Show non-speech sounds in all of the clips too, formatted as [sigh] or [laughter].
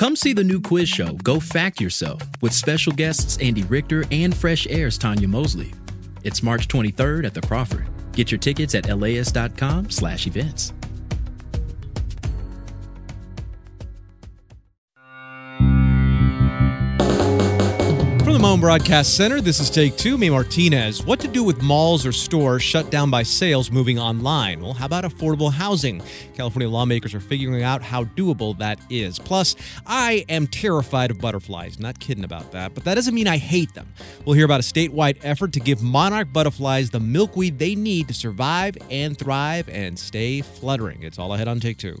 Come see the new quiz show, Go Fact Yourself, with special guests Andy Richter and Fresh Air's Tanya Mosley. It's March 23rd at the Crawford. Get your tickets at laist.com slash events. Mohn Broadcast Center, this is Take Two. A Martinez. What to do with malls or stores shut down by sales moving online? Well, how about affordable housing? California lawmakers are figuring out how doable that is. Plus, I am terrified of butterflies. Not kidding about that, but that doesn't mean I hate them. We'll hear about a statewide effort to give monarch butterflies the milkweed they need to survive and thrive and stay fluttering. It's all ahead on Take Two.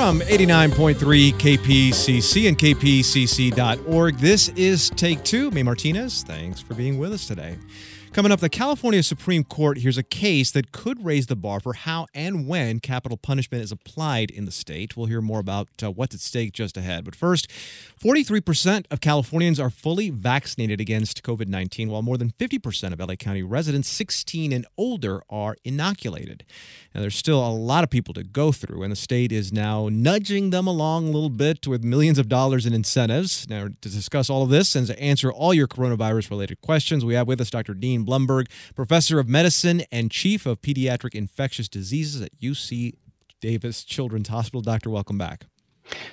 From 89.3 KPCC and kpcc.org, this is Take Two. A Martinez, thanks for being with us today. Coming up, the California Supreme Court hears a case that could raise the bar for how and when capital punishment is applied in the state. We'll hear more about uh, what's at stake just ahead. But first, 43% of Californians are fully vaccinated against COVID 19, while more than 50% of LA County residents 16 and older are inoculated. Now, there's still a lot of people to go through, and the state is now nudging them along a little bit with millions of dollars in incentives. Now, to discuss all of this and to answer all your coronavirus related questions, we have with us Dr. Dean Blumberg, professor of medicine and chief of pediatric infectious diseases at UC Davis Children's Hospital. Doctor, welcome back.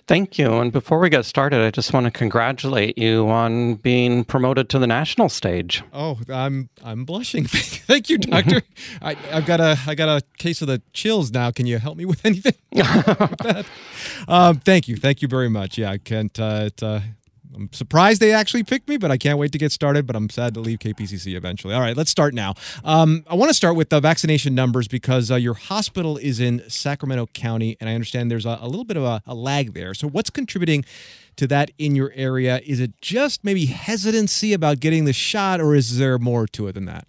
Thank you. And before we get started, I just want to congratulate you on being promoted to the national stage. Oh, I'm I'm blushing. [laughs] Thank you, doctor. [laughs] I, have got a I got a case of the chills now. Can you help me with anything? [laughs] um, thank you, thank you very much. Yeah, I can't. Uh, it, uh, I'm surprised they actually picked me, but I can't wait to get started. But I'm sad to leave KPCC eventually. All right, let's start now. Um, I want to start with the vaccination numbers because uh, your hospital is in Sacramento County, and I understand there's a, a little bit of a, a lag there. So, what's contributing to that in your area? Is it just maybe hesitancy about getting the shot, or is there more to it than that?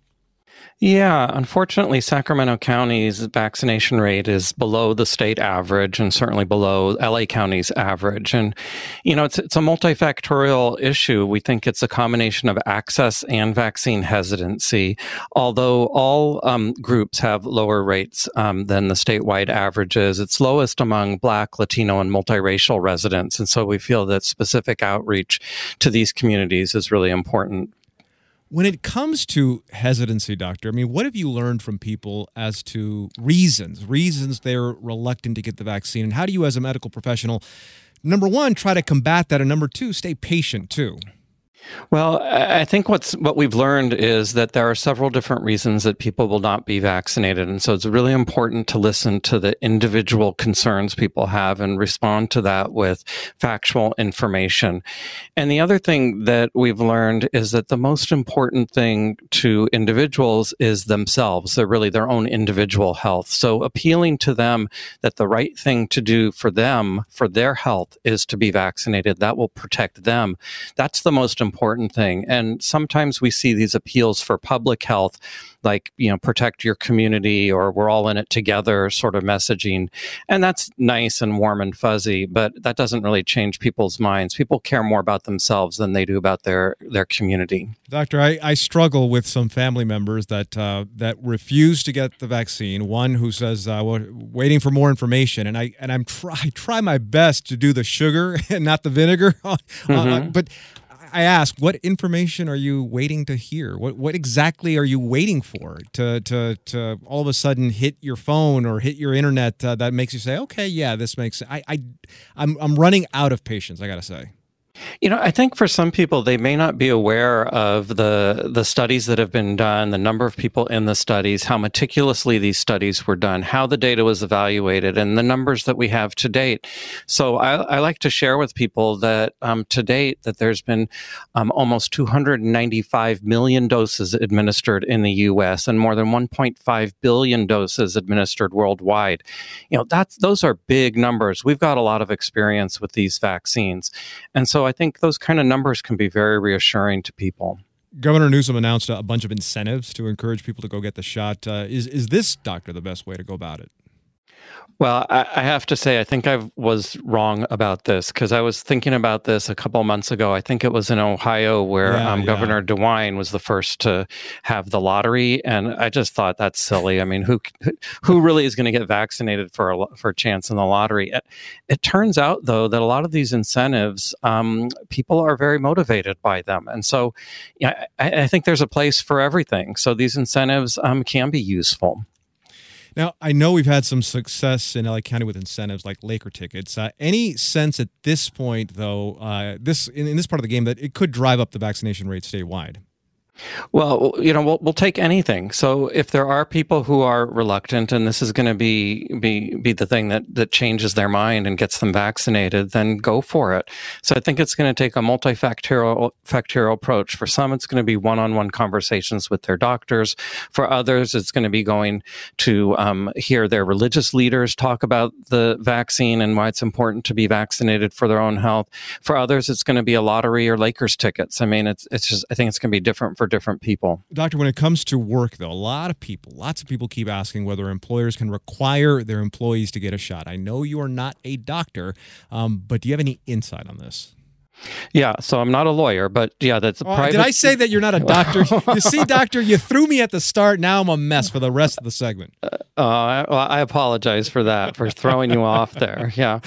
Yeah, unfortunately, Sacramento County's vaccination rate is below the state average and certainly below LA County's average. And, you know, it's, it's a multifactorial issue. We think it's a combination of access and vaccine hesitancy, although all um, groups have lower rates um, than the statewide averages. It's lowest among Black, Latino, and multiracial residents. And so we feel that specific outreach to these communities is really important. When it comes to hesitancy, doctor, I mean, what have you learned from people as to reasons, reasons they're reluctant to get the vaccine? And how do you, as a medical professional, number one, try to combat that? And number two, stay patient too? Well, I think what's what we've learned is that there are several different reasons that people will not be vaccinated, and so it's really important to listen to the individual concerns people have and respond to that with factual information. And the other thing that we've learned is that the most important thing to individuals is themselves. They're really their own individual health. So appealing to them that the right thing to do for them, for their health, is to be vaccinated. That will protect them. That's the most important important thing. And sometimes we see these appeals for public health, like, you know, protect your community or we're all in it together sort of messaging. And that's nice and warm and fuzzy, but that doesn't really change people's minds. People care more about themselves than they do about their, their community. Doctor, I, I struggle with some family members that uh, that refuse to get the vaccine. One who says, uh, "We're waiting for more information," and I and I'm try I [laughs] try my best to do the sugar [laughs] and not the vinegar. [laughs] Uh, mm-hmm. but I ask, what information are you waiting to hear? What what exactly are you waiting for to to to all of a sudden hit your phone or hit your internet uh, that makes you say, okay, yeah, this makes I I I'm I'm running out of patience. I gotta say. You know, I think for some people, they may not be aware of the the studies that have been done, the number of people in the studies, how meticulously these studies were done, how the data was evaluated, and the numbers that we have to date. So, I, I like to share with people that um, to date, that there's been um, almost 295 million doses administered in the U.S. and more than 1.5 billion doses administered worldwide. You know, that's those are big numbers. We've got a lot of experience with these vaccines, and so I think those kind of numbers can be very reassuring to people. Governor Newsom announced a bunch of incentives to encourage people to go get the shot. Uh, is is this doctor the best way to go about it? Well, I, I, have to say, I think I was wrong about this because I was thinking about this a couple months ago. I think it was in Ohio where yeah, um, Governor. DeWine was the first to have the lottery, and I just thought that's silly. I mean, who who really is going to get vaccinated for a for a chance in the lottery? It, it turns out, though, that a lot of these incentives, um, people are very motivated by them, and so yeah, I, I, think there's a place for everything. So these incentives um, can be useful. Now, I know we've had some success in LA County with incentives like Laker tickets. Uh, any sense at this point, though, uh, this in, in, this part of the game that it could drive up the vaccination rate statewide? Well, you know, we'll, we'll take anything. So if there are people who are reluctant and this is going to be, be, be the thing that, that changes their mind and gets them vaccinated, then go for it. So I think it's going to take a multifactorial factorial approach. For some, it's going to be one-on-one conversations with their doctors. For others, it's going to be going to um, hear their religious leaders talk about the vaccine and why it's important to be vaccinated for their own health. For others, it's going to be a lottery or Lakers tickets. I mean, it's, it's just, I think it's going to be different for different people. Doctor, when it comes to work, though, a lot of people, lots of people keep asking whether employers can require their employees to get a shot. I know you are not a doctor, um, but do you have any insight on this? Yeah, so I'm not a lawyer, but yeah, that's a oh, private. Did I say that you're not a doctor? [laughs] you see, doctor, you threw me at the start. Now I'm a mess for the rest of the segment. Uh, I, well, I apologize for that for throwing you off there. [laughs] Yeah.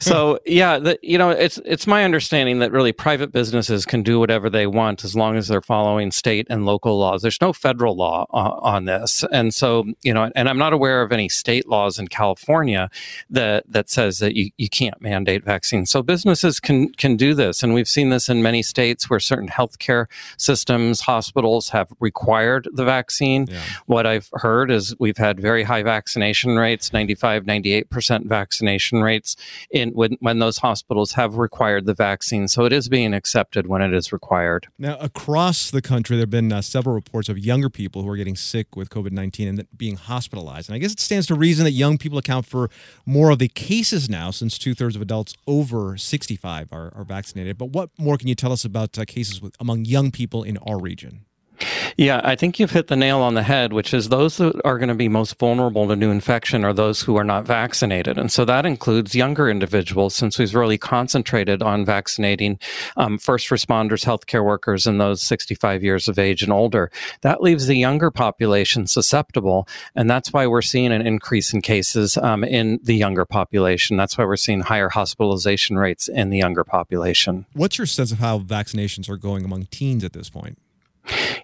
So yeah, the, you know, it's it's my understanding that really private businesses can do whatever they want as long as they're following state and local laws. There's no federal law on, on this, and so you know, and I'm not aware of any state laws in California that that says that you, you can't mandate vaccines. So businesses can can do this this. And we've seen this in many states where certain healthcare systems, hospitals have required the vaccine. Yeah. What I've heard is we've had very high vaccination rates, 95, 98% vaccination rates in when, when those hospitals have required the vaccine. So it is being accepted when it is required. Now, across the country, there have been uh, several reports of younger people who are getting sick with COVID 19 and being hospitalized. And I guess it stands to reason that young people account for more of the cases now since two thirds of adults over 65 are, are vaccinated vaccinated. But what more can you tell us about uh, cases with, among young people in our region? Yeah, I think you've hit the nail on the head, which is those that are going to be most vulnerable to new infection are those who are not vaccinated. And so that includes younger individuals, since we've really concentrated on vaccinating um, first responders, healthcare workers, and those 65 years of age and older. That leaves the younger population susceptible. And that's why we're seeing an increase in cases um, in the younger population. That's why we're seeing higher hospitalization rates in the younger population. What's your sense of how vaccinations are going among teens at this point?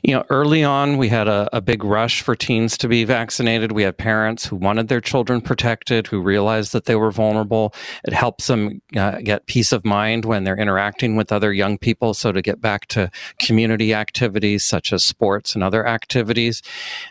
You know, early on, we had a, a, big rush for teens to be vaccinated. We had parents who wanted their children protected, who realized that they were vulnerable. It helps them uh, get peace of mind when they're interacting with other young people. So to get back to community activities such as sports and other activities.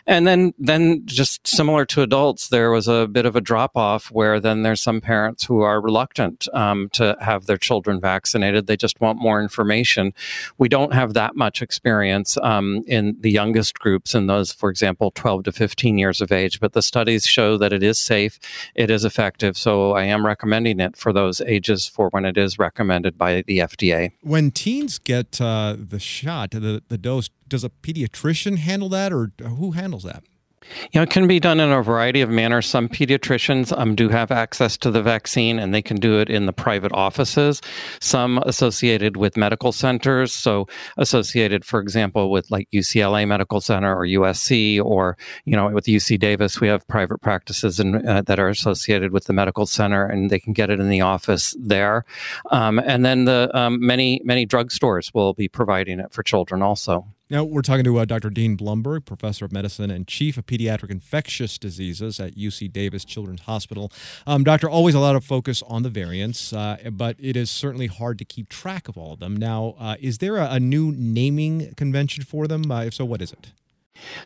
And then, then just similar to adults, there was a bit of a drop off where then there's some parents who are reluctant um, to have their children vaccinated. They just want more information. We don't have that much experience um, in the youngest groups, in those, for example, 12 to 15 years of age. But the studies show that it is safe, it is effective. So I am recommending it for those ages for when it is recommended by the FDA. When teens get uh, the shot, the, the dose, does a pediatrician handle that or who handles that? You know, it can be done in a variety of manners. Some pediatricians um, do have access to the vaccine and they can do it in the private offices. Some associated with medical centers. So associated, for example, with like UCLA Medical Center or USC or, you know, with UC Davis, we have private practices in, uh, that are associated with the medical center and they can get it in the office there. Um, and then the um, many, many drugstores will be providing it for children also. Now, we're talking to uh, Dr. Dean Blumberg, professor of medicine and chief of pediatric infectious diseases at UC Davis Children's Hospital. Um, doctor, always a lot of focus on the variants, uh, but it is certainly hard to keep track of all of them. Now, uh, is there a, a, new naming convention for them? Uh, if so, what is it?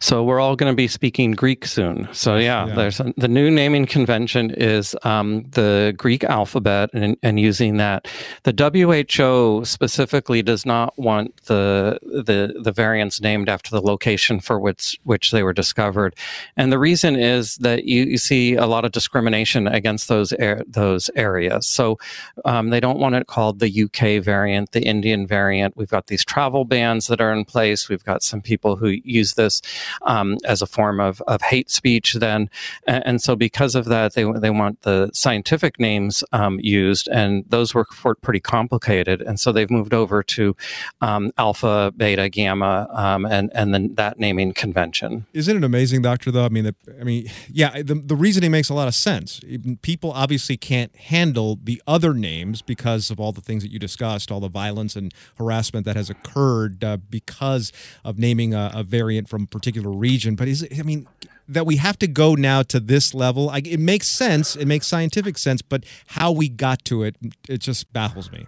So we're all going to be speaking Greek soon. So yeah, yeah. there's a, the new naming convention is um, the Greek alphabet and, and, using that. The WHO specifically does not want the the the variants named after the location for which which they were discovered, and the reason is that you, you see a lot of discrimination against those er- those areas. So um, they don't want it called the UK variant, the Indian variant. We've got these travel bans that are in place. We've got some people who use this um, as a form of, of hate speech then. And, and, so because of that, they, they want the scientific names um, used, and those were pretty complicated. And so they've moved over to um, alpha, beta, gamma, um, and, and then that naming convention. Isn't it amazing, Doctor, though? I mean, the, I mean, yeah, the, the reasoning makes a lot of sense. People obviously can't handle the other names because of all the things that you discussed, all the violence and harassment that has occurred uh, because of naming a, a variant from particular region. But is it, I mean, that we have to go now to this level. I, it makes sense. It makes scientific sense, but how we got to it, it just baffles me.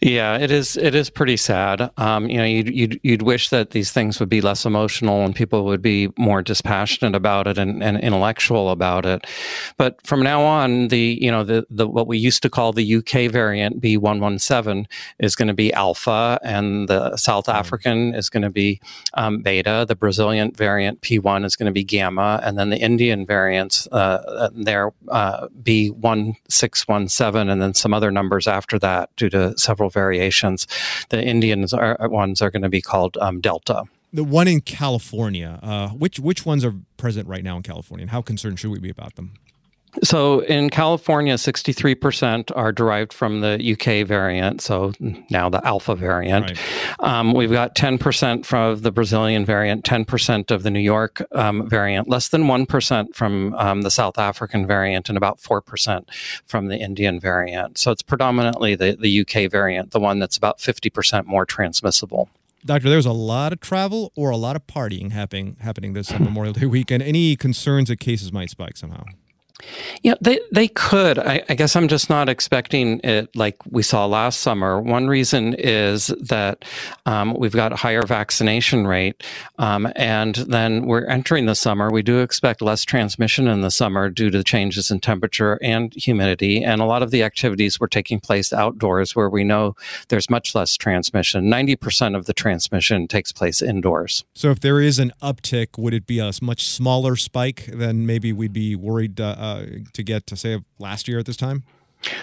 Yeah, it is. It is pretty sad. Um, you know, you'd, you'd, you'd wish that these things would be less emotional and people would be more dispassionate about it and, and intellectual about it. But from now on, the you know the the what we used to call the UK variant B one one seven is going to be alpha, and the South African is going to be um, beta. The Brazilian variant P one is going to be gamma, and then the Indian variants uh, they're uh, B one six one seven, and then some other numbers after that due to several variations. The Indians are, ones are going to be called um, Delta. The one in California, uh, which which ones are present right now in California, and how concerned should we be about them? So in California, 63% are derived from the UK variant, so now the alpha variant. Right. Um, we've got 10% from the Brazilian variant, 10% of the New York um, variant, less than 1% from um, the South African variant, and about 4% from the Indian variant. So it's predominantly the, the UK variant, the one that's about 50% more transmissible. Doctor, there's a lot of travel or a lot of partying happening happening this [laughs] Memorial Day weekend. Any concerns that cases might spike somehow? Yeah, they they could. I, I, guess I'm just not expecting it like we saw last summer. One reason is that um, we've got a higher vaccination rate, um, and then we're entering the summer. We do expect less transmission in the summer due to changes in temperature and humidity, and a lot of the activities were taking place outdoors, where we know there's much less transmission. Ninety percent of the transmission takes place indoors. So, if there is an uptick, would it be a much smaller spike than maybe we'd be worried? Uh, uh, to get to say last year at this time?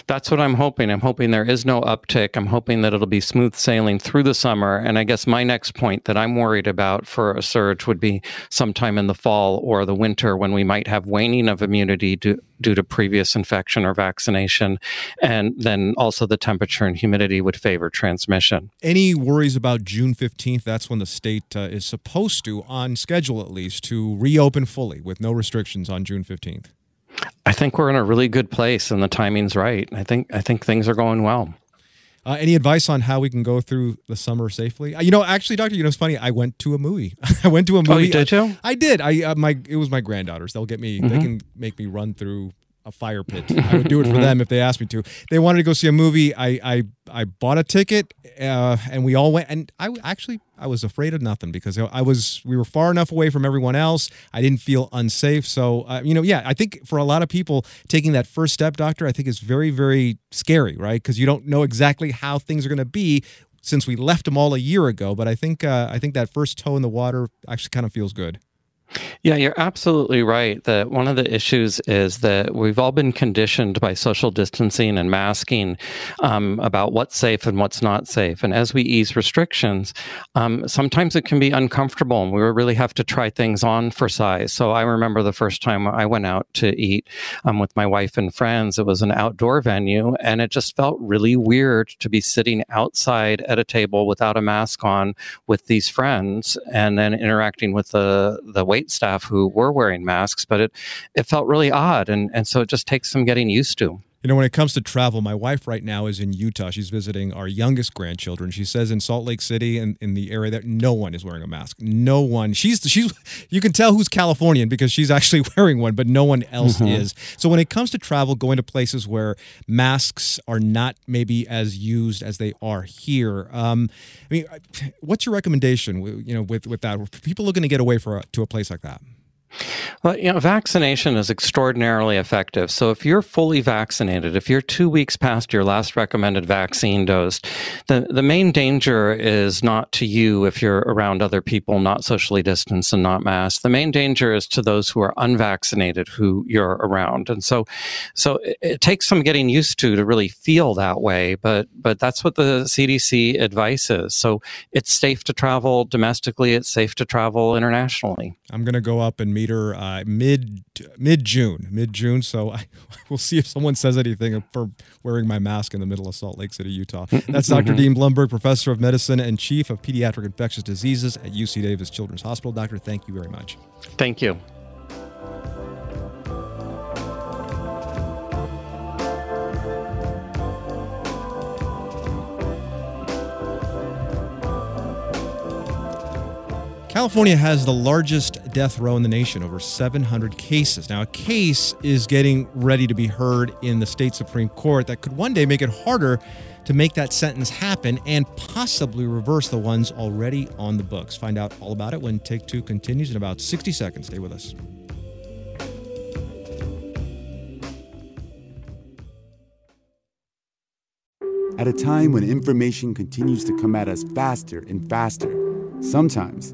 That's what I'm hoping. I'm hoping there is no uptick. I'm hoping that it'll be smooth sailing through the summer. And I guess my next point that I'm worried about for a surge would be sometime in the fall or the winter when we might have waning of immunity due, due to previous infection or vaccination. And then also the temperature and humidity would favor transmission. Any worries about June 15th? That's when the state uh, is supposed to, on schedule at least, to reopen fully with no restrictions on June 15th. I think we're in a really good place and the timing's right. I think I think things are going well. Uh, any advice on how we can go through the summer safely? Uh, you know, actually, doctor, you know, it's funny. I went to a movie. [laughs] I went to a movie. Oh, you did you? I, I did. I uh, my it was my granddaughters. They'll get me. Mm-hmm. They can make me run through a fire pit. I would do it for mm-hmm. them if they asked me to. They wanted to go see a movie. I I, I bought a ticket, uh, and we all went. And I actually I was afraid of nothing because I was we were far enough away from everyone else. I didn't feel unsafe. So uh, you know, yeah, I think for a lot of people taking that first step, doctor, I think is very very scary, right? Because you don't know exactly how things are going to be since we left them all a year ago. But I think uh, I think that first toe in the water actually kind of feels good. Yeah, you're absolutely right. That one of the issues is that we've all been conditioned by social distancing and masking um, about what's safe and what's not safe. And as we ease restrictions, um, sometimes it can be uncomfortable, and we really have to try things on for size. So I remember the first time I went out to eat um, with my wife and friends. It was an outdoor venue, and it just felt really weird to be sitting outside at a table without a mask on with these friends, and then interacting with the the wait staff who were wearing masks, but it it felt really odd, and and so it just takes some getting used to. You know, when it comes to travel, my wife right now is in Utah. She's visiting our youngest grandchildren. She says in Salt Lake City and in the area that no one is wearing a mask. No one. She's she's you can tell who's Californian because she's [laughs] actually wearing one, but no one else mm-hmm. is. So when it comes to travel, going to places where masks are not maybe as used as they are here, um, I mean, what's your recommendation? You know, with with that, people looking to get away for a, to a place like that. Well, you know, vaccination is extraordinarily effective. So if you're fully vaccinated, if you're two weeks past your last recommended vaccine dose, the, the main danger is not to you if you're around other people, not socially distanced and not masked. The main danger is to those who are unvaccinated who you're around. And so, so it, it takes some getting used to to really feel that way. But, but that's what the CDC advice is. So it's safe to travel domestically. It's safe to travel internationally. I'm going to go up and meet her uh, mid mid June, mid June. So I, [laughs] we'll see if someone says anything for wearing my mask in the middle of Salt Lake City, Utah. That's Dr. Dean Blumberg, professor of medicine and chief of pediatric infectious diseases at UC Davis Children's Hospital. Doctor, thank you very much. Thank you. California has the largest death row in the nation, over 700 cases. Now, a case is getting ready to be heard in the state Supreme Court that could one day make it harder to make that sentence happen and possibly reverse the ones already on the books. Find out all about it when Take Two continues in about 60 seconds. Stay with us. At a time when information continues to come at us faster and faster, sometimes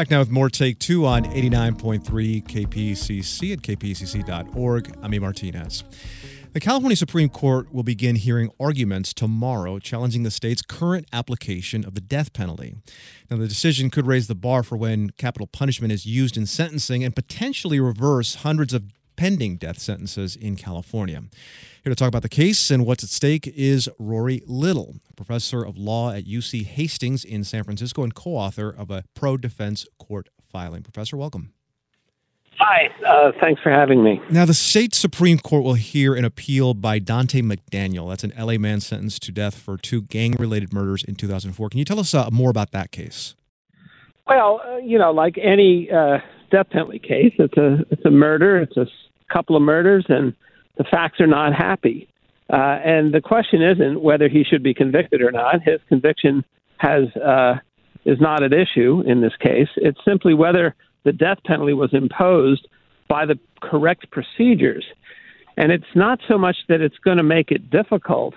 Back now with more Take Two on 89.3 KPCC at kpcc.org. I'm A. Martinez. The California Supreme Court will begin hearing arguments tomorrow challenging the state's current application of the death penalty. Now, the decision could raise the bar for when capital punishment is used in sentencing and potentially reverse hundreds of pending death sentences in California. Here to talk about the case and what's at stake is Rory Little, professor of law at UC Hastings in San Francisco and co author of a pro defense court filing. Professor, welcome. Hi, uh, thanks for having me. Now, the state Supreme Court will hear an appeal by Don'te McDaniel. That's an LA man sentenced to death for two gang related murders in 2004. Can you tell us uh, more about that case? Well, uh, you know, like any uh, death penalty case, it's a it's a murder. It's a couple of murders, and the facts are not happy. Uh, and the question isn't whether he should be convicted or not. His conviction has uh, is not at issue in this case. It's simply whether the death penalty was imposed by the correct procedures. And it's not so much that it's going to make it difficult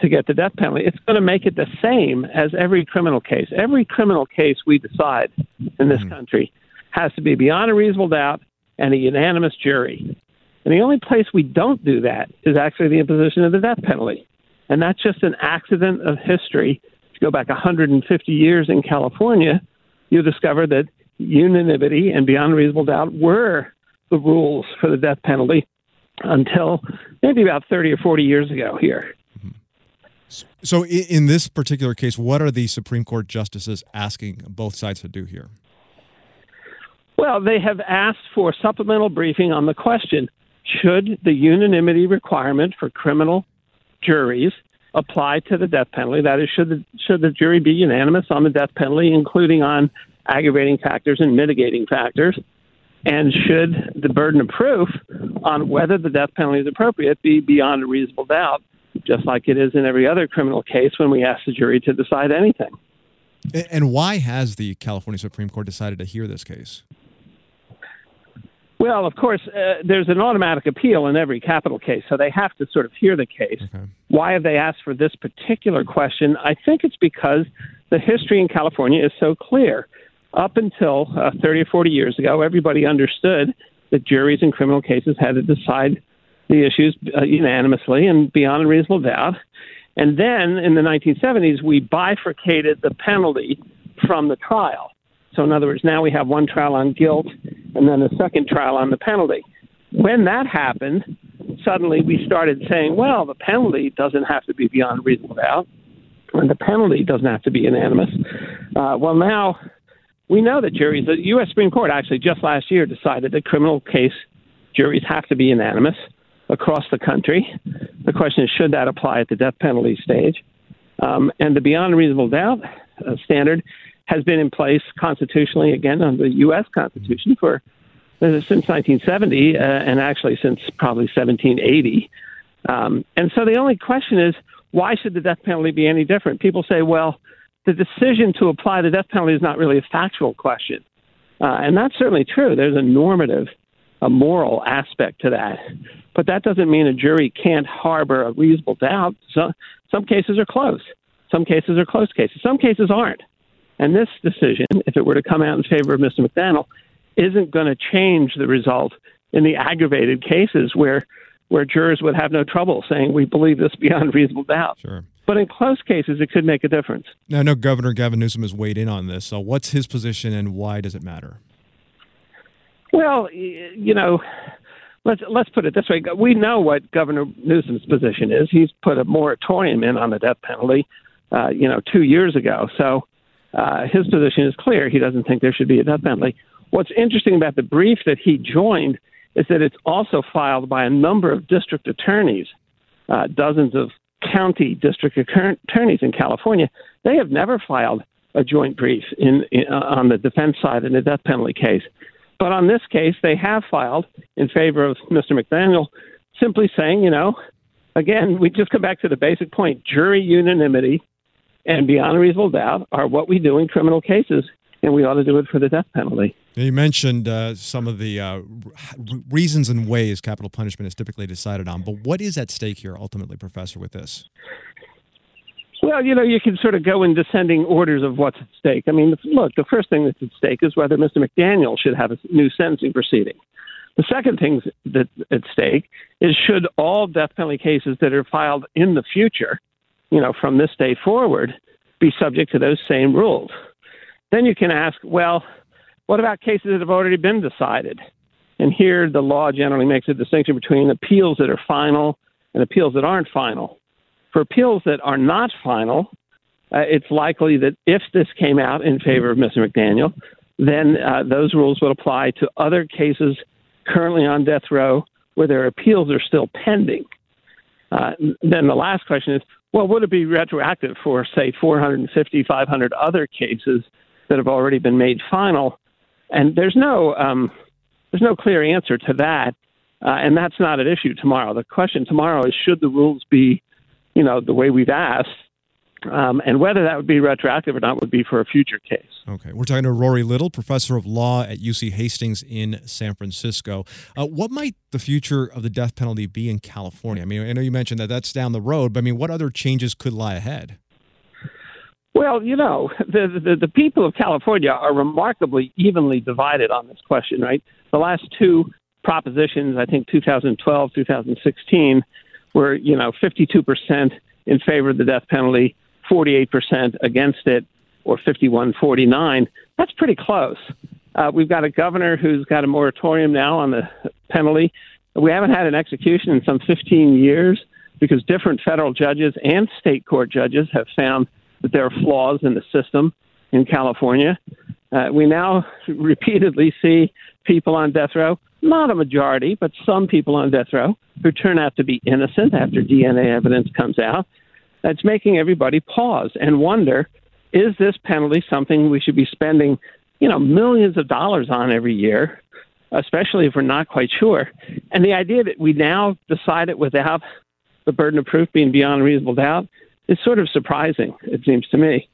to get the death penalty. It's going to make it the same as every criminal case. Every criminal case we decide in this mm-hmm. country has to be beyond a reasonable doubt and a unanimous jury. And the only place we don't do that is actually the imposition of the death penalty. And that's just an accident of history. If you go back 150 years in California, you discover that unanimity and beyond reasonable doubt were the rules for the death penalty until maybe about 30 or 40 years ago here. Mm-hmm. So, in this particular case, what are the Supreme Court justices asking both sides to do here? Well, they have asked for supplemental briefing on the question should the unanimity requirement for criminal juries apply to the death penalty? That is, should the, should the jury be unanimous on the death penalty, including on aggravating factors and mitigating factors? And should the burden of proof on whether the death penalty is appropriate be beyond a reasonable doubt, just like it is in every other criminal case when we ask the jury to decide anything? And why has the California Supreme Court decided to hear this case? Well, of course, uh, there's an automatic appeal in every capital case, so they have to sort of hear the case. Okay. Why have they asked for this particular question? I think it's because the history in California is so clear. Up until uh, 30 or 40 years ago, everybody understood that juries in criminal cases had to decide the issues uh, unanimously and beyond a reasonable doubt. And then in the 1970s, we bifurcated the penalty from the trial. So, in other words, now we have one trial on guilt and then a second trial on the penalty. When that happened, suddenly we started saying, well, the penalty doesn't have to be beyond reasonable doubt, and the penalty doesn't have to be unanimous. Uh, well, now we know that juries, the U.S. Supreme Court actually just last year decided that criminal case juries have to be unanimous across the country. The question is, should that apply at the death penalty stage? Um, and the beyond reasonable doubt uh, standard has been in place constitutionally, again, under the U.S. Constitution for uh, since 1970, uh, and actually since probably 1780. Um, and so the only question is, why should the death penalty be any different? People say, well, the decision to apply the death penalty is not really a factual question. Uh, and that's certainly true. There's a normative, a moral aspect to that. But that doesn't mean a jury can't harbor a reasonable doubt. So, some cases are close. Some cases are close cases. Some cases aren't. And this decision, if it were to come out in favor of Mr. McDaniel, isn't going to change the result in the aggravated cases where where jurors would have no trouble saying we believe this beyond reasonable doubt. Sure. But in close cases, it could make a difference. Now, I know Governor Gavin Newsom has weighed in on this. So, what's his position, and why does it matter? Well, you know, let's let's put it this way: we know what Governor Newsom's position is. He's put a moratorium in on the death penalty, uh, you know, two years ago. So uh, his position is clear. He doesn't think there should be a death penalty. What's interesting about the brief that he joined is that it's also filed by a number of district attorneys, uh, dozens of county district attorneys in California. They have never filed a joint brief in, in uh, on the defense side in a death penalty case. But on this case, they have filed in favor of Mr. McDaniel, simply saying, you know, again, we just come back to the basic point jury unanimity and beyond a reasonable doubt are what we do in criminal cases, and we ought to do it for the death penalty. You mentioned uh, some of the uh, reasons and ways capital punishment is typically decided on, but what is at stake here ultimately, Professor, with this? Well, you know, you can sort of go in descending orders of what's at stake. I mean, look, the first thing that's at stake is whether Mr. McDaniel should have a new sentencing proceeding. The second thing that's at stake is should all death penalty cases that are filed in the future you know, from this day forward, be subject to those same rules. Then you can ask, well, what about cases that have already been decided? And here the law generally makes a distinction between appeals that are final and appeals that aren't final. For appeals that are not final, uh, it's likely that if this came out in favor of Mr. McDaniel, then uh, those rules would apply to other cases currently on death row where their appeals are still pending. Uh, then the last question is well, would it be retroactive for, say, 450, 500 other cases that have already been made final? And there's no um, there's no clear answer to that, uh, and that's not at issue tomorrow. The question tomorrow is should the rules be, you know, the way we've asked, um, and whether that would be retroactive or not would be for a future case. Okay. We're talking to Rory Little, professor of law at UC Hastings in San Francisco. Uh, what might the future of the death penalty be in California? I mean, I know you mentioned that that's down the road, but I mean, what other changes could lie ahead? Well, you know, [laughs] the, the, the people of California are remarkably evenly divided on this question, right? The last two propositions, I think 2012, 2016, were, you know, 52% in favor of the death penalty, 48% against it, or 51 49. That's pretty close. Uh, we've got a governor who's got a moratorium now on the penalty. We haven't had an execution in some 15 years because different federal judges and state court judges have found that there are flaws in the system in California. Uh, we now [laughs] repeatedly see people on death row, not a majority, but some people on death row who turn out to be innocent after DNA evidence comes out. That's making everybody pause and wonder is this penalty something we should be spending, you know, millions of dollars on every year, especially if we're not quite sure? And the idea that we now decide it without the burden of proof being beyond reasonable doubt is sort of surprising, it seems to me.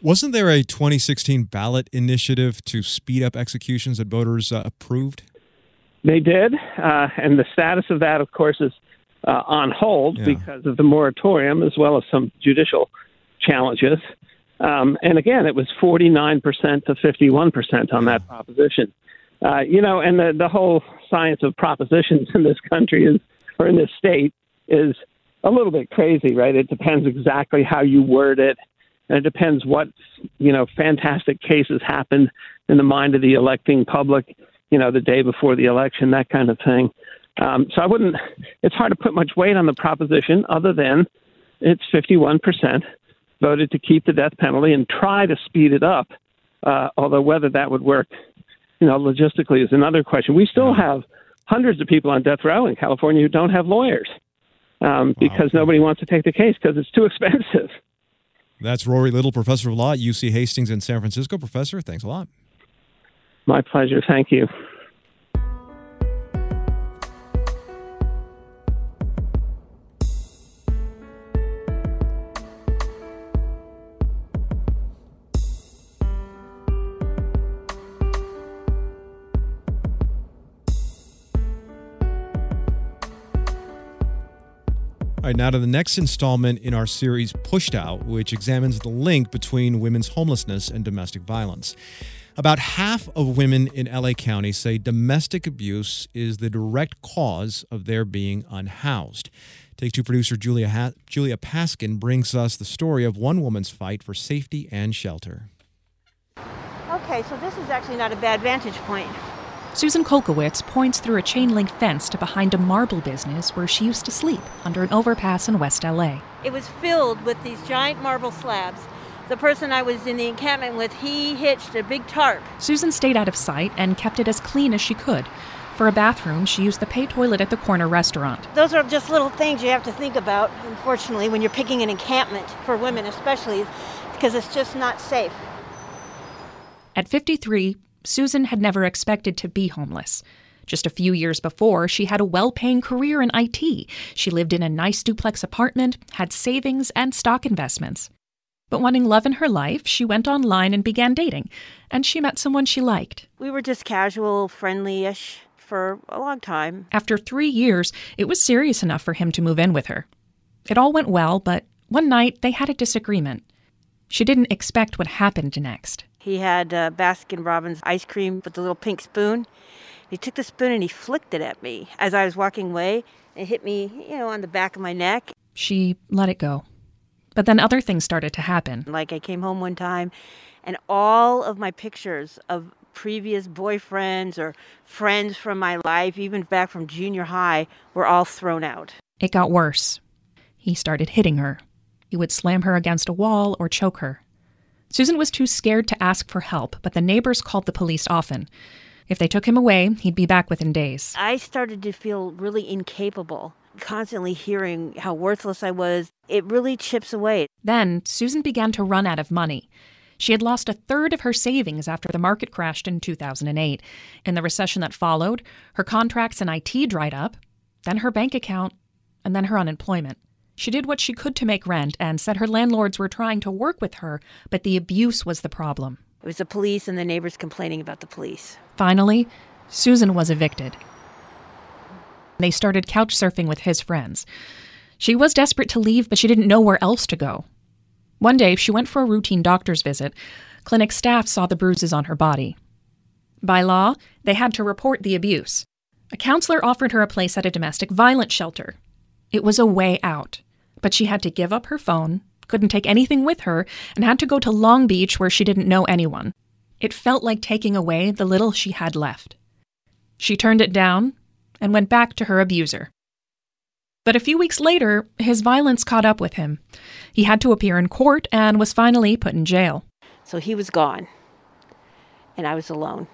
Wasn't there a 2016 ballot initiative to speed up executions that voters uh, approved? They did, uh, and the status of that, of course, is uh, on hold Yeah. because of the moratorium as well as some judicial challenges. Um, and again, it was 49% to 51% on that proposition. Uh, you know, and the, the whole science of propositions [laughs] in this country is, or in this state, is a little bit crazy, right? It depends exactly how you word it, and it depends what, you know, fantastic cases happened in the mind of the electing public, you know, the day before the election, that kind of thing. Um, so I wouldn't, it's hard to put much weight on the proposition other than it's 51% voted to keep the death penalty and try to speed it up. Uh, although whether that would work, you know, logistically is another question. We still have hundreds of people on death row in California who don't have lawyers um, because nobody wants to take the case because it's too [laughs] expensive. That's Rory Little, professor of law at UC Hastings in San Francisco. Professor, thanks a lot. My pleasure. Thank you. Right, now to the next installment in our series, Pushed Out, which examines the link between women's homelessness and domestic violence. About half of women in LA County say domestic abuse is the direct cause of their being unhoused. Take two producer Julia, ha- Julia Paskin brings us the story of one woman's fight for safety and shelter. Okay, so this is actually not a bad vantage point. Susan Kolkowitz points through a chain link fence to behind a marble business where she used to sleep under an overpass in West LA. It was filled with these giant marble slabs. The person I was in the encampment with, he hitched a big tarp. Susan stayed out of sight and kept it as clean as she could. For a bathroom, she used the pay toilet at the corner restaurant. Those are just little things you have to think about, unfortunately, when you're picking an encampment, for women especially, because it's just not safe. At 53, Susan had never expected to be homeless. Just a few years before, she had a well paying career in IT. She lived in a nice duplex apartment, had savings and stock investments. But wanting love in her life, she went online and began dating, and she met someone she liked. We were just casual, friendly ish for a long time. After three years, it was serious enough for him to move in with her. It all went well, but one night they had a disagreement. She didn't expect what happened next. He had uh, Baskin Robbins ice cream with the little pink spoon. He took the spoon and he flicked it at me as I was walking away. It hit me, you know, on the back of my neck. She let it go. But then other things started to happen. Like I came home one time and all of my pictures of previous boyfriends or friends from my life, even back from junior high, were all thrown out. It got worse. He started hitting her. He would slam her against a wall or choke her. Susan was too scared to ask for help, but the neighbors called the police often. If they took him away, he'd be back within days. I started to feel really incapable, constantly hearing how worthless I was. It really chips away. Then, Susan began to run out of money. She had lost a third of her savings after the market crashed in 2008. In the recession that followed, her contracts in IT dried up, then her bank account, and then her unemployment. She did what she could to make rent and said her landlords were trying to work with her, but the abuse was the problem. It was the police and the neighbors complaining about the police. Finally, Susan was evicted. They started couch surfing with his friends. She was desperate to leave, but she didn't know where else to go. One day, she went for a routine doctor's visit. Clinic staff saw the bruises on her body. By law, they had to report the abuse. A counselor offered her a place at a domestic violence shelter. It was a way out, but she had to give up her phone, couldn't take anything with her, and had to go to Long Beach where she didn't know anyone. It felt like taking away the little she had left. She turned it down and went back to her abuser. But a few weeks later, his violence caught up with him. He had to appear in court and was finally put in jail. So he was gone, and I was alone.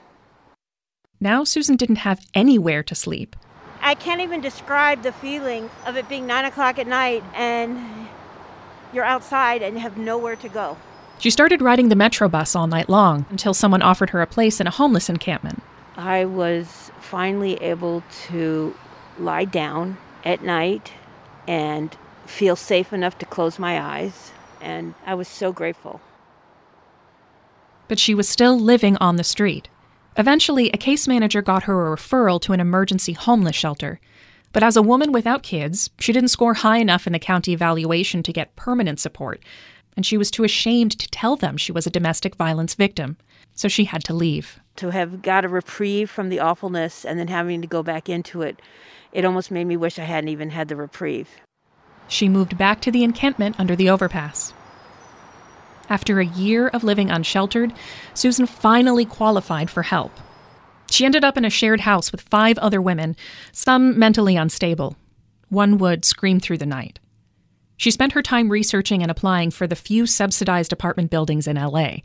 Now Susan didn't have anywhere to sleep. I can't even describe the feeling of it being nine o'clock at night and you're outside and have nowhere to go. She started riding the Metro bus all night long until someone offered her a place in a homeless encampment. I was finally able to lie down at night and feel safe enough to close my eyes, and I was so grateful. But she was still living on the street. Eventually, a case manager got her a referral to an emergency homeless shelter. But as a woman without kids, she didn't score high enough in the county evaluation to get permanent support, and she was too ashamed to tell them she was a domestic violence victim. So she had to leave. To have got a reprieve from the awfulness and then having to go back into it, it almost made me wish I hadn't even had the reprieve. She moved back to the encampment under the overpass. After a year of living unsheltered, Susan finally qualified for help. She ended up in a shared house with five other women, some mentally unstable. One would scream through the night. She spent her time researching and applying for the few subsidized apartment buildings in LA.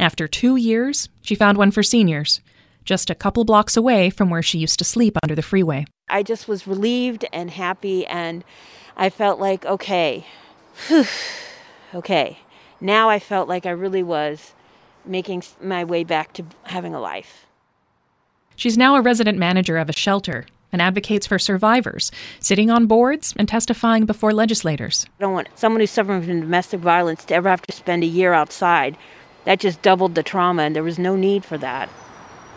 After two years, she found one for seniors, just a couple blocks away from where she used to sleep under the freeway. I just was relieved and happy, and I felt like, okay, [sighs] okay, now I felt like I really was making my way back to having a life. She's now a resident manager of a shelter and advocates for survivors, sitting on boards and testifying before legislators. I don't want someone who's suffering from domestic violence to ever have to spend a year outside. That just doubled the trauma, and there was no need for that.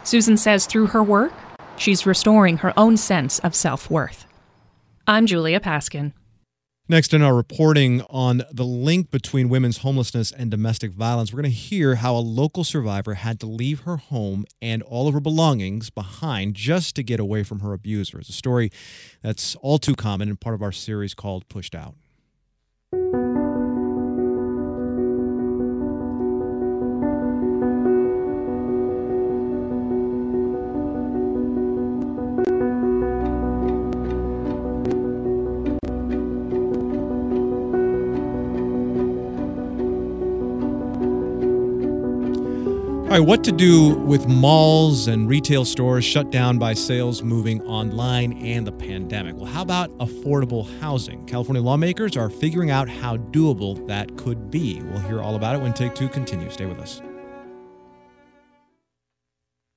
Susan says through her work, she's restoring her own sense of self worth. I'm Julia Paskin. Next in our reporting on the link between women's homelessness and domestic violence, we're going to hear how a local survivor had to leave her home and all of her belongings behind just to get away from her abuser. It's a story that's all too common and part of our series called Pushed Out. All right, what to do with malls and retail stores shut down by sales moving online and the pandemic? Well, how about affordable housing? California lawmakers are figuring out how doable that could be. We'll hear all about it when Take Two continues. Stay with us.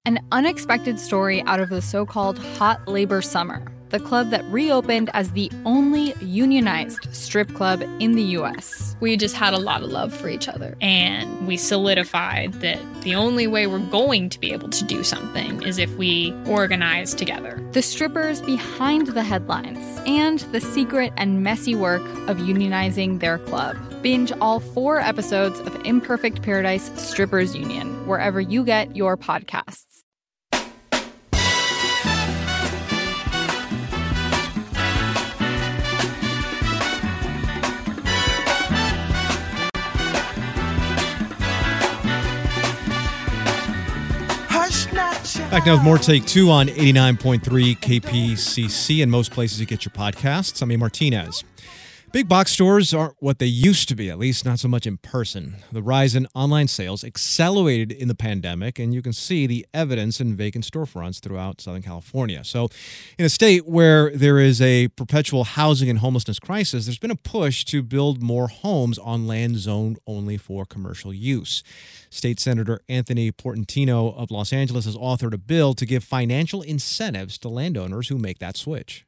An unexpected story out of the so called hot labor summer the club that reopened as the only unionized strip club in the US. We just had a lot of love for each other, and we solidified that the only way we're going to be able to do something is if we organize together. The strippers behind the headlines and the secret and messy work of unionizing their club. Binge all four episodes of Imperfect Paradise Strippers Union wherever you get your podcasts. Back now with more Take Two on 89.3 KPCC and most places you get your podcasts. I'm A. Martinez. Big box stores aren't what they used to be, at least not so much in person. The rise in online sales accelerated in the pandemic, and you can see the evidence in vacant storefronts throughout Southern California. So, in a state where there is a perpetual housing and homelessness crisis, there's been a push to build more homes on land zoned only for commercial use. State Senator Anthony Portantino of Los Angeles has authored a bill to give financial incentives to landowners who make that switch.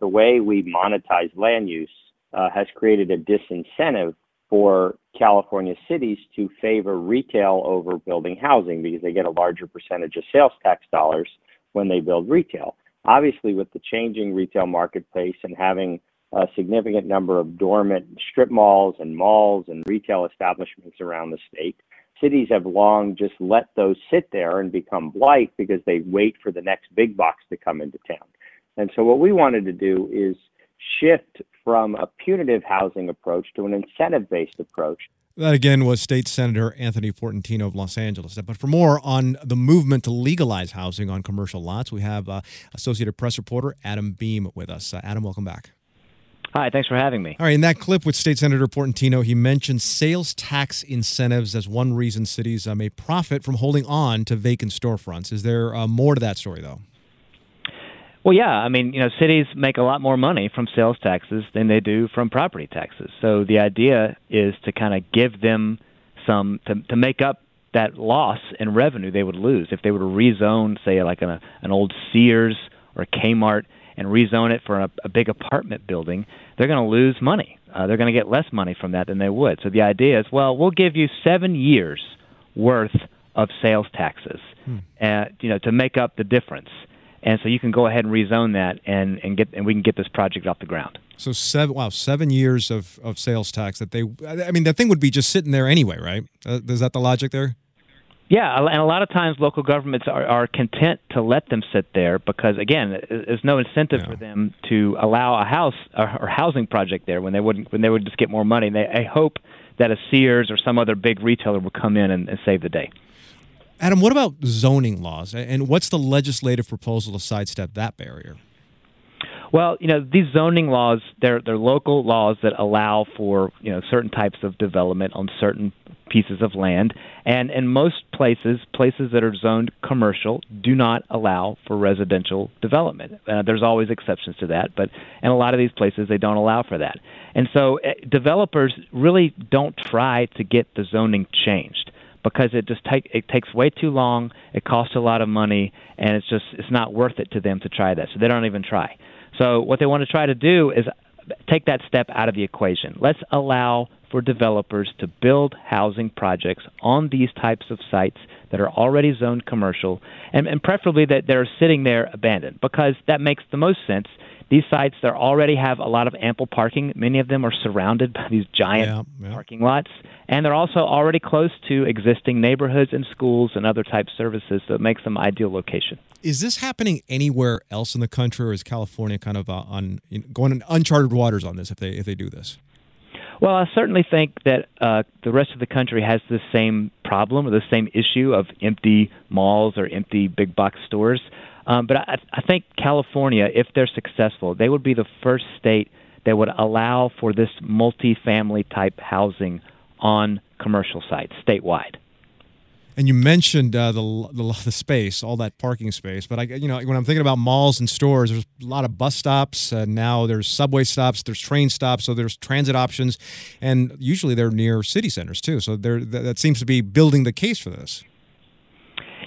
The way we monetize land use uh, has created a disincentive for California cities to favor retail over building housing because they get a larger percentage of sales tax dollars when they build retail. Obviously, with the changing retail marketplace and having a significant number of dormant strip malls and malls and retail establishments around the state, cities have long just let those sit there and become blight because they wait for the next big box to come into town. And so, what we wanted to do is shift from a punitive housing approach to an incentive based approach. That again was State Senator Anthony Portantino of Los Angeles. But for more on the movement to legalize housing on commercial lots, we have uh, Associated Press reporter Adam Beam with us. Uh, Adam, welcome back. Hi, thanks for having me. All right, in that clip with State Senator Portantino, he mentioned sales tax incentives as one reason cities uh, may profit from holding on to vacant storefronts. Is there uh, more to that story, though? Well, yeah. I mean, you know, cities make a lot more money from sales taxes than they do from property taxes. So the idea is to kind of give them some to, to make up that loss in revenue they would lose if they were to rezone, say, like an, an old Sears or Kmart and rezone it for a, a big apartment building. They're going to lose money. Uh, they're going to get less money from that than they would. So the idea is, well, we'll give you seven years worth of sales taxes, hmm. uh, you know, to make up the difference. And so you can go ahead and rezone that, and, and get and we can get this project off the ground. So seven wow, seven years of, of sales tax that they. I mean, that thing would be just sitting there anyway, right? Uh, is that the logic there? Yeah, and a lot of times local governments are, are content to let them sit there because, again, there's no incentive yeah. for them to allow a house or housing project there when they wouldn't when they would just get more money. And they, I hope that a Sears or some other big retailer will come in and, and save the day. Adam, what about zoning laws, and what's the legislative proposal to sidestep that barrier? Well, you know, these zoning laws, they're they're local laws that allow for, you know, certain types of development on certain pieces of land. And in most places, places that are zoned commercial do not allow for residential development. Uh, there's always exceptions to that, but in a lot of these places, they don't allow for that. And so uh, developers really don't try to get the zoning changed because it just take it takes way too long, it costs a lot of money, and it's just it's not worth it to them to try that. So they don't even try. So what they want to try to do is take that step out of the equation. Let's allow for developers to build housing projects on these types of sites that are already zoned commercial and, and preferably that they're sitting there abandoned because that makes the most sense these sites they already have a lot of ample parking. Many of them are surrounded by these giant yeah, yeah. parking lots, and they're also already close to existing neighborhoods and schools and other type services, so it makes them ideal location. Is this happening anywhere else in the country, or is California kind of uh, on going in uncharted waters on this if they if they do this? Well, I certainly think that uh, the rest of the country has the same problem or the same issue of empty malls or empty big box stores. Um, but I, I think California, if they're successful, they would be the first state that would allow for this multi-family type housing on commercial sites statewide. And you mentioned uh, the, the, the space, all that parking space. But I, you know, when I'm thinking about malls and stores, there's a lot of bus stops. Uh, now there's subway stops, there's train stops, so there's transit options, and usually they're near city centers too. So there, that seems to be building the case for this.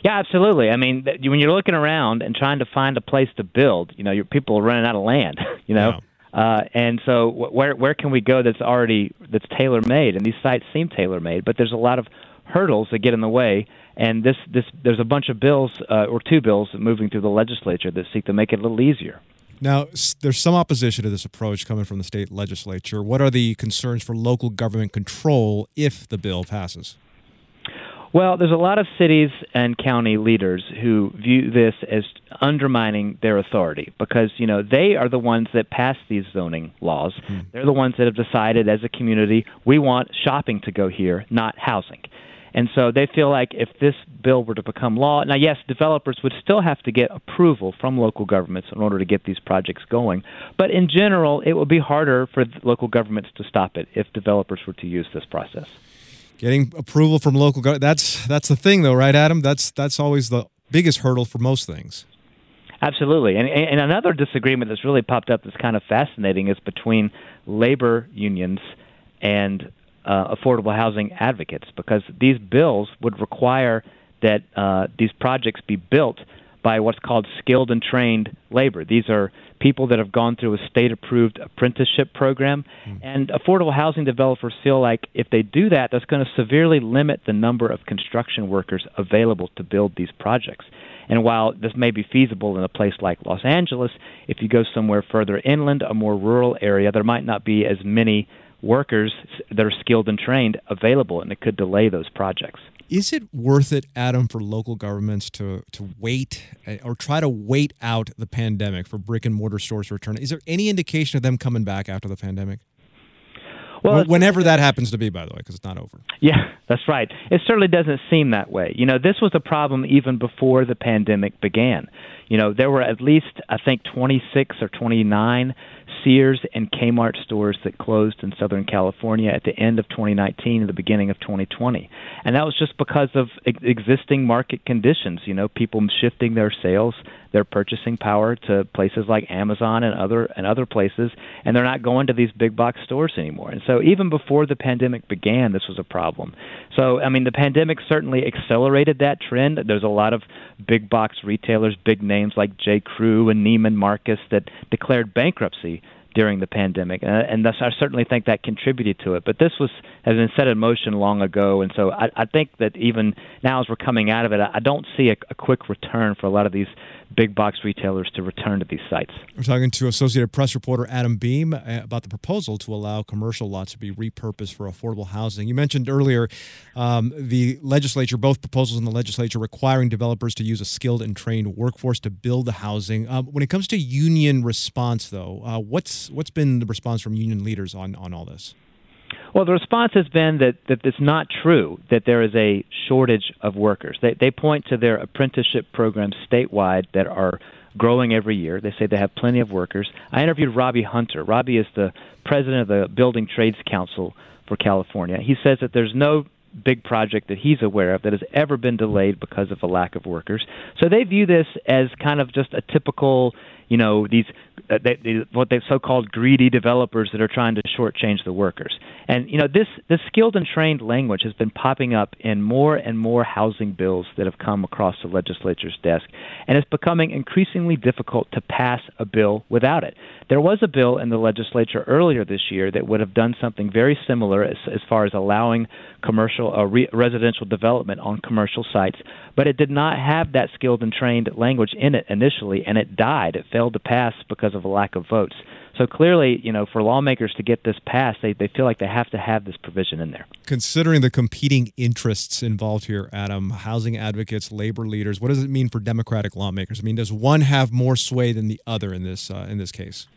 Yeah, absolutely. I mean, when you're looking around and trying to find a place to build, you know, your people are running out of land. [laughs] You know. Yeah. Uh, and so, where where can we go that's already that's tailor made? And these sites seem tailor made, but there's a lot of hurdles that get in the way. And this this there's a bunch of bills uh, or two bills moving through the legislature that seek to make it a little easier. Now, there's some opposition to this approach coming from the state legislature. What are the concerns for local government control if the bill passes? Well, there's a lot of cities and county leaders who view this as undermining their authority because, you know, they are the ones that pass these zoning laws. Mm. They're the ones that have decided as a community we want shopping to go here, not housing. And so they feel like if this bill were to become law, now, yes, developers would still have to get approval from local governments in order to get these projects going. But in general, it would be harder for local governments to stop it if developers were to use this process. Getting approval from local government. That's that's the thing, though, right, Adam? That's that's always the biggest hurdle for most things. Absolutely, and and another disagreement that's really popped up that's kind of fascinating is between labor unions and uh, affordable housing advocates, because these bills would require that uh, these projects be built by what's called skilled and trained labor. These are people that have gone through a state approved apprenticeship program. Mm. And affordable housing developers feel like if they do that, that's going to severely limit the number of construction workers available to build these projects. And while this may be feasible in a place like Los Angeles, if you go somewhere further inland, a more rural area, there might not be as many workers that are skilled and trained available, and it could delay those projects. Is it worth it, Adam, for local governments to to wait uh, or try to wait out the pandemic for brick and mortar stores to return? Is there any indication of them coming back after the pandemic? Well, whenever that happens to be, by the way, because it's not over. Yeah, that's right. It certainly doesn't seem that way. You know, this was a problem even before the pandemic began. You know, there were at least, I think, 26 or 29 Sears and Kmart stores that closed in Southern California at the end of 2019 and the beginning of 2020. And that was just because of ex- existing market conditions, you know, people shifting their sales, their purchasing power to places like Amazon and other and other places, and they're not going to these big box stores anymore. And so even before the pandemic began, this was a problem. So I mean, the pandemic certainly accelerated that trend. There's a lot of big box retailers, big names like J. Crew and Neiman Marcus that declared bankruptcy during the pandemic, uh, and thus I certainly think that contributed to it. But this was has been set in motion long ago, and so I, I think that even now as we're coming out of it, I, I don't see a, a quick return for a lot of these big box retailers to return to these sites. We're talking to Associated Press reporter Adam Beam uh, about the proposal to allow commercial lots to be repurposed for affordable housing. You mentioned earlier um, the legislature, both proposals in the legislature requiring developers to use a skilled and trained workforce to build the housing. Um, when it comes to union response, though, uh, what's what's been the response from union leaders on, on all this? Well, the response has been that, that it's not true that there is a shortage of workers. They, they point to their apprenticeship programs statewide that are growing every year. They say they have plenty of workers. I interviewed Robbie Hunter. Robbie is the president of the Building Trades Council for California. He says that there's no big project that he's aware of that has ever been delayed because of a lack of workers. So they view this as kind of just a typical you know these they, they, what they so-called greedy developers that are trying to shortchange the workers. And you know this this skilled and trained language has been popping up in more and more housing bills that have come across the legislature's desk, and it's becoming increasingly difficult to pass a bill without it. There was a bill in the legislature earlier this year that would have done something very similar as, as far as allowing commercial uh, re- residential development on commercial sites, but it did not have that skilled and trained language in it initially, and it died. It failed to pass because of a lack of votes. So clearly, you know, for lawmakers to get this passed, they, they feel like they have to have this provision in there. Considering the competing interests involved here, Adam, housing advocates, labor leaders, what does it mean for Democratic lawmakers? I mean, does one have more sway than the other in this uh, in this case?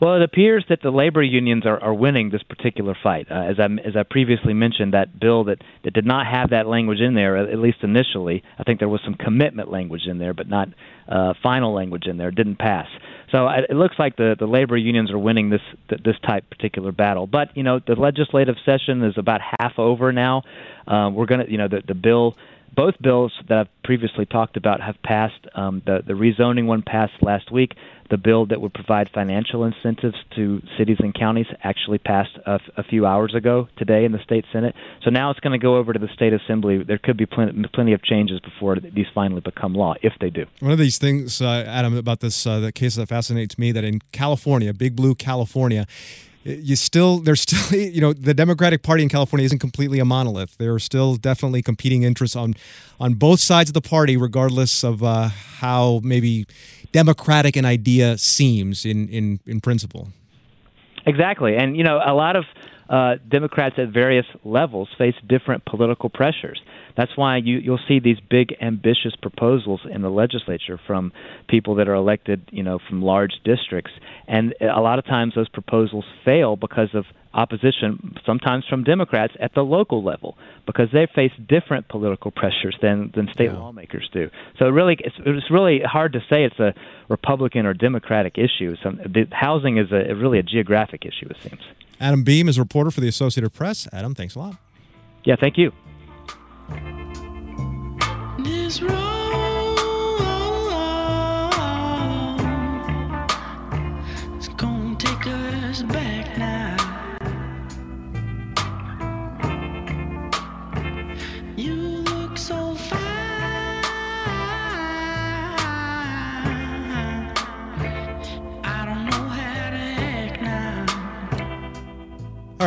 Well, it appears that the labor unions are, are winning this particular fight. Uh, as I as I previously mentioned, that bill that, that did not have that language in there, at least initially, I think there was some commitment language in there, but not uh, final language in there. Didn't pass. So it looks like the the labor unions are winning this this type particular battle. But you know, the legislative session is about half over now. Uh, we're gonna, you know, the the bill both bills that I've previously talked about have passed. Um, the the rezoning one passed last week. The bill that would provide financial incentives to cities and counties actually passed a, a few hours ago today in the state senate. So now it's going to go over to the state assembly. There could be plenty, plenty of changes before these finally become law, if they do. One of these things, uh, Adam, about this uh, the case that fascinates me that in California, Big Blue, California you still there's still [laughs] you know the Democratic Party in California isn't completely a monolith. There are still definitely competing interests on on both sides of the party, regardless of uh, how maybe democratic an idea seems in in in principle. Exactly, and you know a lot of uh, Democrats at various levels face different political pressures. That's why you, you'll see these big, ambitious proposals in the legislature from people that are elected, you know, from large districts, and a lot of times those proposals fail because of opposition, sometimes from Democrats at the local level, because they face different political pressures than than state yeah. lawmakers do. So really, it's, it's really hard to say it's a Republican or Democratic issue. Some, the housing is a really a geographic issue, it seems. Adam Beam is a reporter for the Associated Press. Adam, thanks a lot. Yeah, thank you.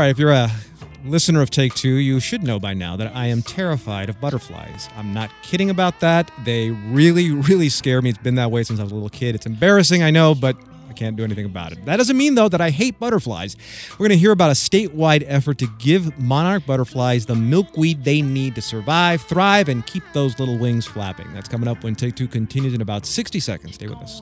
Right, if you're a listener of Take Two, you should know by now that I am terrified of butterflies. I'm not kidding about that. They really, really scare me. It's been that way since I was a little kid. It's embarrassing, I know, but I can't do anything about it. That doesn't mean, though, that I hate butterflies. We're going to hear about a statewide effort to give monarch butterflies the milkweed they need to survive, thrive, and keep those little wings flapping. That's coming up when Take Two continues in about 60 seconds. Stay with us.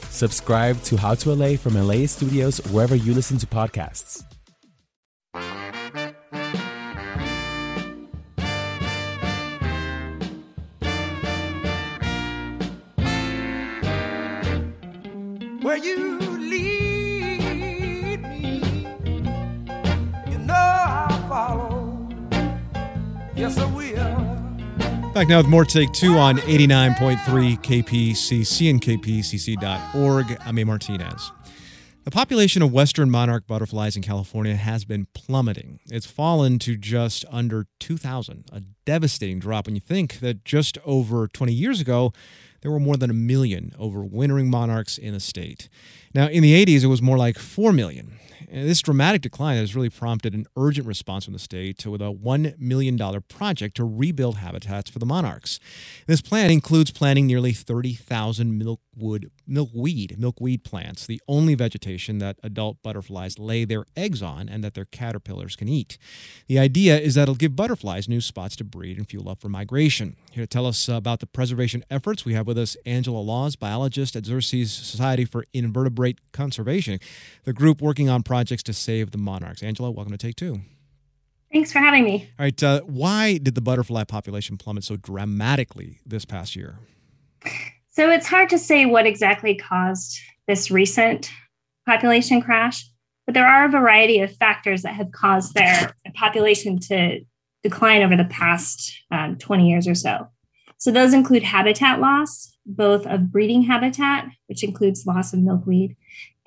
Subscribe to How to LA from LA Studios wherever you listen to podcasts. Where you Back now with more Take Two on 89.3 KPCC and KPCC.org. I'm A. Martinez. The population of western monarch butterflies in California has been plummeting. It's fallen to just under 2,000, a devastating drop when you think that just over 20 years ago, there were more than a million overwintering monarchs in the state. Now, in the 80s, it was more like 4 million. And this dramatic decline has really prompted an urgent response from the state with a $1 million project to rebuild habitats for the monarchs. This plan includes planting nearly 30,000 milkwood, milkweed, milkweed plants, the only vegetation that adult butterflies lay their eggs on and that their caterpillars can eat. The idea is that it'll give butterflies new spots to breed and fuel up for migration. Here to tell us about the preservation efforts, we have with us Angela Laws, biologist at Xerces Society for Invertebrate Conservation, the group working on projects to save the monarchs. Angela, welcome to Take Two. Thanks for having me. All right, uh, why did the butterfly population plummet so dramatically this past year? So it's hard to say what exactly caused this recent population crash, but there are a variety of factors that have caused their population to decline over the past um, 20 years or so. So those include habitat loss, both of breeding habitat, which includes loss of milkweed,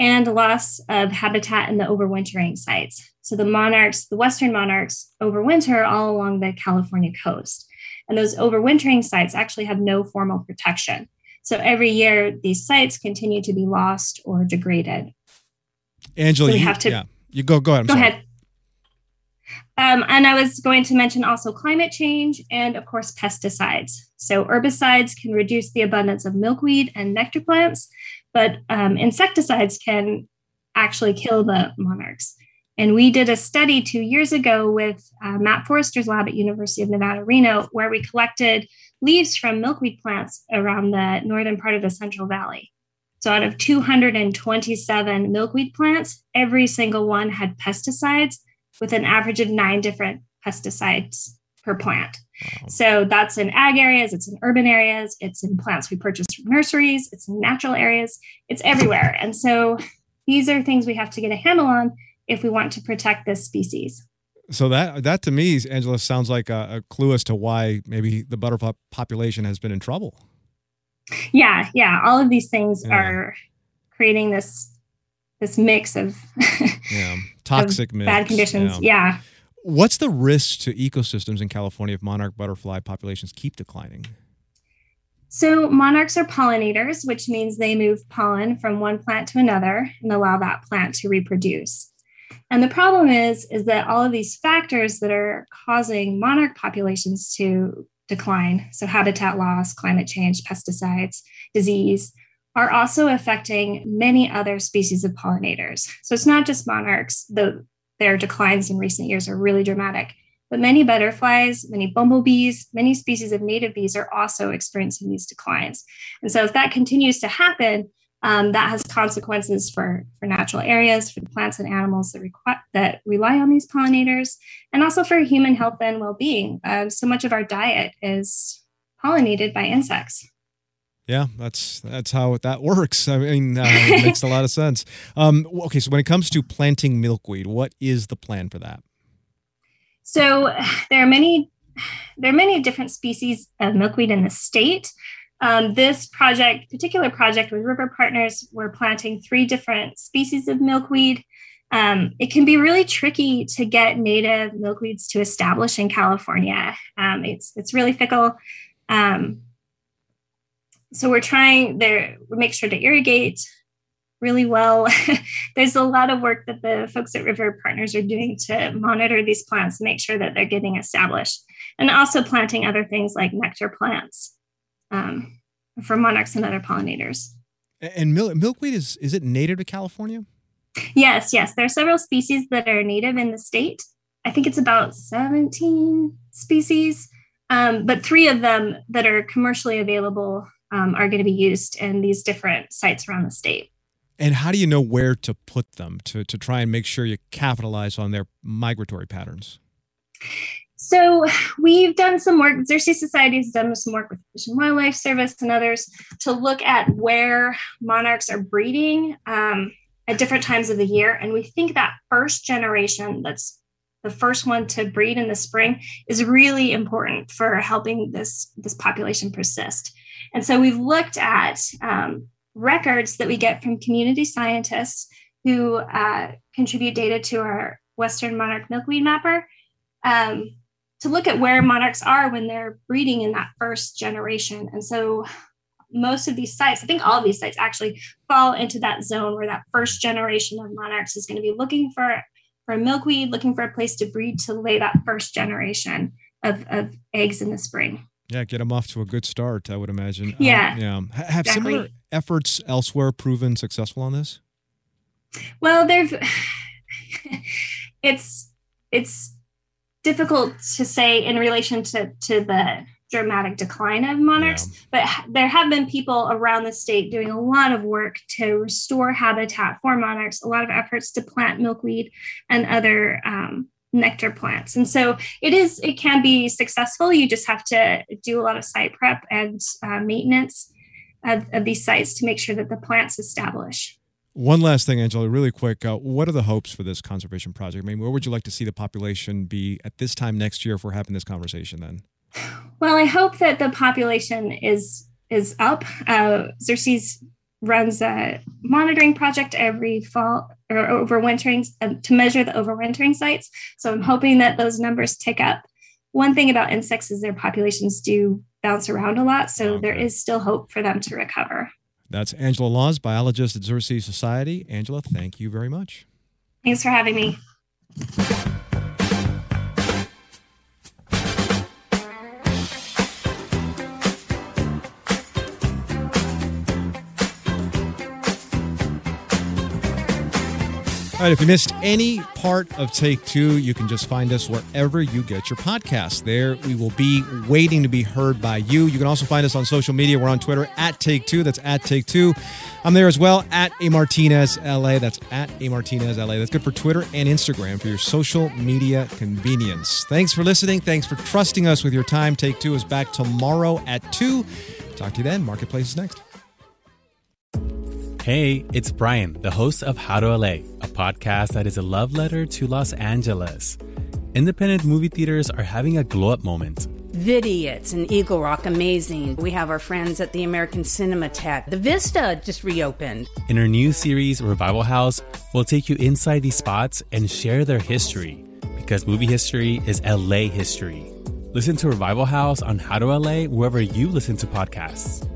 and loss of habitat in the overwintering sites. So the monarchs, the western monarchs, overwinter all along the California coast. And those overwintering sites actually have no formal protection. So every year, these sites continue to be lost or degraded. Angela, So we you, have to- yeah, you go go ahead. I'm Go sorry. ahead. Um, and I was going to mention also climate change and, of course, pesticides. So, herbicides can reduce the abundance of milkweed and nectar plants, but um, insecticides can actually kill the monarchs. And we did a study two years ago with uh, Matt Forister's lab at University of Nevada, Reno, where we collected leaves from milkweed plants around the northern part of the Central Valley. So out of 227 milkweed plants, every single one had pesticides with an average of nine different pesticides per plant. So that's in ag areas, it's in urban areas, it's in plants we purchase from nurseries, it's in natural areas, it's everywhere. And so these are things we have to get a handle on if we want to protect this species. So that that to me, Angela, sounds like a, a clue as to why maybe the butterfly population has been in trouble. Yeah, yeah, all of these things Yeah. are creating this this mix of [laughs] Yeah, toxic of mix. bad conditions. Yeah. What's the risk to ecosystems in California if monarch butterfly populations keep declining? So monarchs are pollinators, which means they move pollen from one plant to another and allow that plant to reproduce. And the problem is, is that all of these factors that are causing monarch populations to decline, so habitat loss, climate change, pesticides, disease, are also affecting many other species of pollinators. So it's not just monarchs, though their declines in recent years are really dramatic. But many butterflies, many bumblebees, many species of native bees are also experiencing these declines. And so, if that continues to happen, um, that has consequences for, for natural areas, for the plants and animals that, requ- that rely on these pollinators, and also for human health and well being. Uh, so much of our diet is pollinated by insects. Yeah, that's that's how that works. I mean, uh, it makes a lot of sense. Um, okay, so when it comes to planting milkweed, what is the plan for that? So [sighs] there are many there are many different species of milkweed in the state. Um, this project, particular project with River Partners, we're planting three different species of milkweed. Um, it can be really tricky to get native milkweeds to establish in California. Um, it's it's really fickle. Um, so we're trying there. We make sure to irrigate really well. [laughs] There's a lot of work that the folks at River Partners are doing to monitor these plants, make sure that they're getting established, and also planting other things like nectar plants um, for monarchs and other pollinators. And mil- milkweed is is it native to California? Yes, yes, there are several species that are native in the state. I think it's about 17 species, um, but three of them that are commercially available um, are going to be used in these different sites around the state. And how do you know where to put them to to try and make sure you capitalize on their migratory patterns? So we've done some work. Xerces Society has done some work with Fish and Wildlife Service and others to look at where monarchs are breeding um, at different times of the year, and we think that first generation, that's the first one to breed in the spring, is really important for helping this this population persist. And so we've looked at um, records that we get from community scientists who uh, contribute data to our Western monarch milkweed mapper. Um, to look at where monarchs are when they're breeding in that first generation. And so most of these sites, I think all of these sites actually fall into that zone where that first generation of monarchs is going to be looking for, for milkweed, looking for a place to breed to lay that first generation of, of eggs in the spring. Yeah, get them off to a good start, I would imagine. Yeah. Um, yeah. Have exactly. similar efforts elsewhere proven successful on this? Well, there's [laughs] it's it's difficult to say in relation to, to the dramatic decline of monarchs, yeah. but there have been people around the state doing a lot of work to restore habitat for monarchs, a lot of efforts to plant milkweed and other um, nectar plants. And so it is, it can be successful. You just have to do a lot of site prep and uh, maintenance of, of these sites to make sure that the plants establish. One last thing, Angela, really quick. Uh, what are the hopes for this conservation project? I mean, where would you like to see the population be at this time next year if we're having this conversation then? Well, I hope that the population is is up. Uh, Xerces runs a monitoring project every fall or overwintering uh, to measure the overwintering sites. So I'm hoping that those numbers tick up. One thing about insects is their populations do bounce around a lot, so okay. there is still hope for them to recover. That's Angela Laws, biologist at Xerces Society. Angela, thank you very much. Thanks for having me. All right, if you missed any part of Take Two, you can just find us wherever you get your podcast. There, we will be waiting to be heard by you. You can also find us on social media. We're on Twitter at Take Two. That's at Take Two. I'm there as well at A Martinez LA. That's at A Martinez LA. That's good for Twitter and Instagram for your social media convenience. Thanks for listening. Thanks for trusting us with your time. Take Two is back tomorrow at 2. Talk to you then. Marketplace is next. Hey, it's Brian, the host of How to LA, a podcast that is a love letter to Los Angeles. Independent movie theaters are having a glow up moment. Vidiots and Eagle Rock, amazing. We have our friends at the American Cinema Cinematheque. The Vista just reopened. In our new series, Revival House, we'll take you inside these spots and share their history because movie history is LA history. Listen to Revival House on How to LA wherever you listen to podcasts.